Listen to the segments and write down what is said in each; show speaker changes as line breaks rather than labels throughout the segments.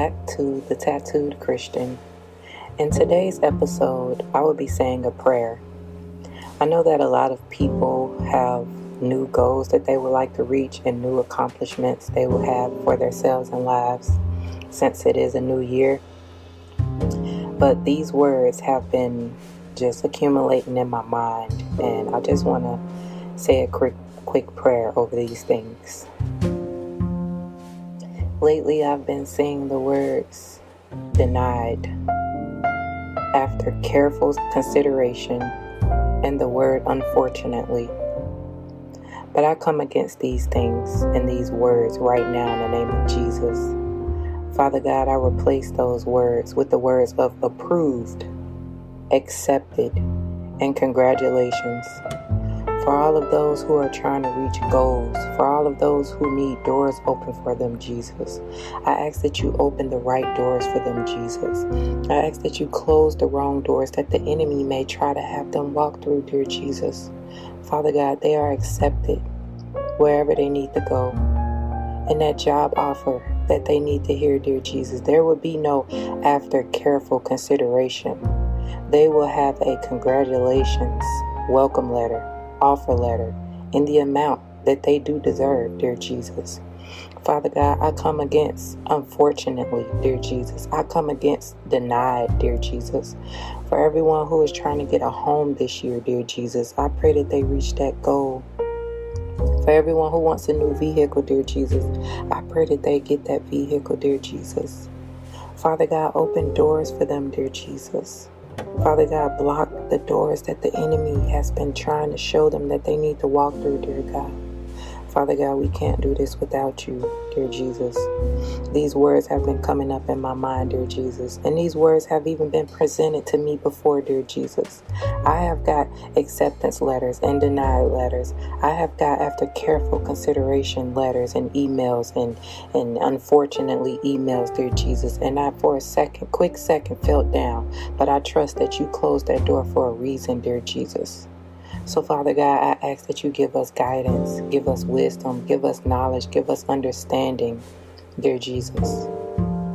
back to the Tattooed Christian. In today's episode, I will be saying a prayer. I know that a lot of people have new goals that they would like to reach and new accomplishments they will have for themselves and lives since it is a new year. But these words have been just accumulating in my mind, and I just want to say a quick, quick prayer over these things. Lately, I've been seeing the words denied after careful consideration and the word unfortunately. But I come against these things and these words right now in the name of Jesus. Father God, I replace those words with the words of approved, accepted, and congratulations for all of those who are trying to reach goals, for all of those who need doors open for them, Jesus. I ask that you open the right doors for them, Jesus. I ask that you close the wrong doors that the enemy may try to have them walk through, dear Jesus. Father God, they are accepted wherever they need to go. And that job offer that they need to hear, dear Jesus, there will be no after careful consideration. They will have a congratulations welcome letter offer letter in the amount that they do deserve, dear Jesus. Father God, I come against, unfortunately, dear Jesus, I come against denied, dear Jesus. For everyone who is trying to get a home this year, dear Jesus, I pray that they reach that goal. For everyone who wants a new vehicle, dear Jesus, I pray that they get that vehicle, dear Jesus. Father God, open doors for them, dear Jesus. Father God, block the doors that the enemy has been trying to show them that they need to walk through, dear God. Father God, we can't do this without you, dear Jesus. These words have been coming up in my mind, dear Jesus, and these words have even been presented to me before, dear Jesus. I have got acceptance letters and denied letters. I have got, after careful consideration, letters and emails and, and unfortunately emails, dear Jesus. And I, for a second, quick second, felt down, but I trust that you closed that door for a reason, dear Jesus. So, Father God, I ask that you give us guidance, give us wisdom, give us knowledge, give us understanding, dear Jesus.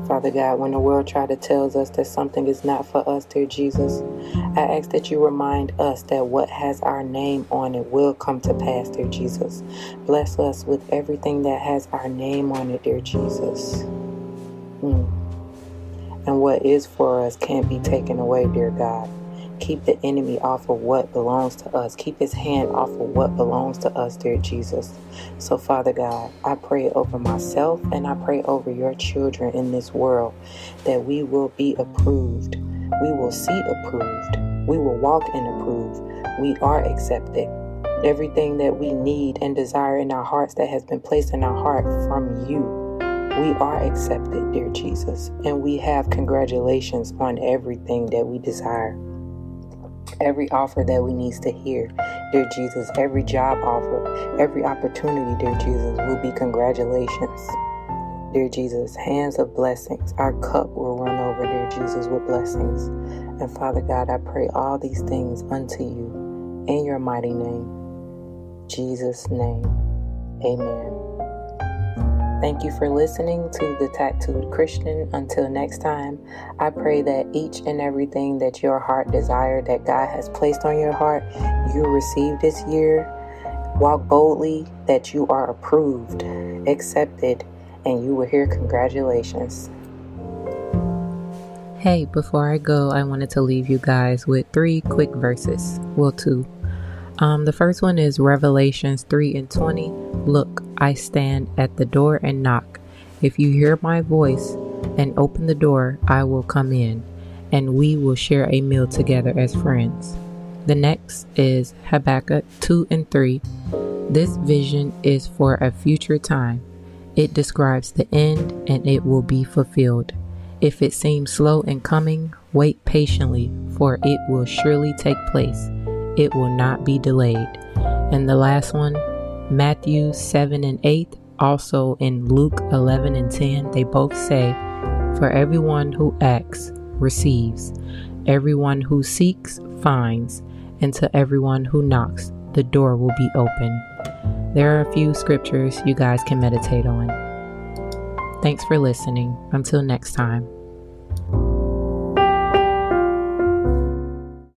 Father God, when the world try to tell us that something is not for us, dear Jesus, I ask that you remind us that what has our name on it will come to pass, dear Jesus. Bless us with everything that has our name on it, dear Jesus. Mm. And what is for us can't be taken away, dear God. Keep the enemy off of what belongs to us. Keep his hand off of what belongs to us, dear Jesus. So, Father God, I pray over myself and I pray over your children in this world that we will be approved. We will see approved. We will walk in approved. We are accepted. Everything that we need and desire in our hearts that has been placed in our heart from you. We are accepted, dear Jesus, and we have congratulations on everything that we desire every offer that we need to hear, dear Jesus, every job offer, every opportunity, dear Jesus, will be congratulations. Dear Jesus, hands of blessings. Our cup will run over, dear Jesus, with blessings. And Father God, I pray all these things unto you in your mighty name. Jesus' name. Amen. Thank you for listening to the Tattooed Christian. Until next time, I pray that each and everything that your heart desired that God has placed on your heart, you receive this year. Walk boldly that you are approved, accepted, and you will hear congratulations.
Hey, before I go, I wanted to leave you guys with three quick verses. Well, two. Um, the first one is Revelations 3 and 20. Look, I stand at the door and knock. If you hear my voice and open the door, I will come in, and we will share a meal together as friends. The next is Habakkuk 2 and 3. This vision is for a future time. It describes the end and it will be fulfilled. If it seems slow in coming, wait patiently, for it will surely take place it will not be delayed. And the last one, Matthew 7 and 8, also in Luke 11 and 10, they both say, For everyone who acts receives, everyone who seeks finds, and to everyone who knocks, the door will be open. There are a few scriptures you guys can meditate on. Thanks for listening. Until next time.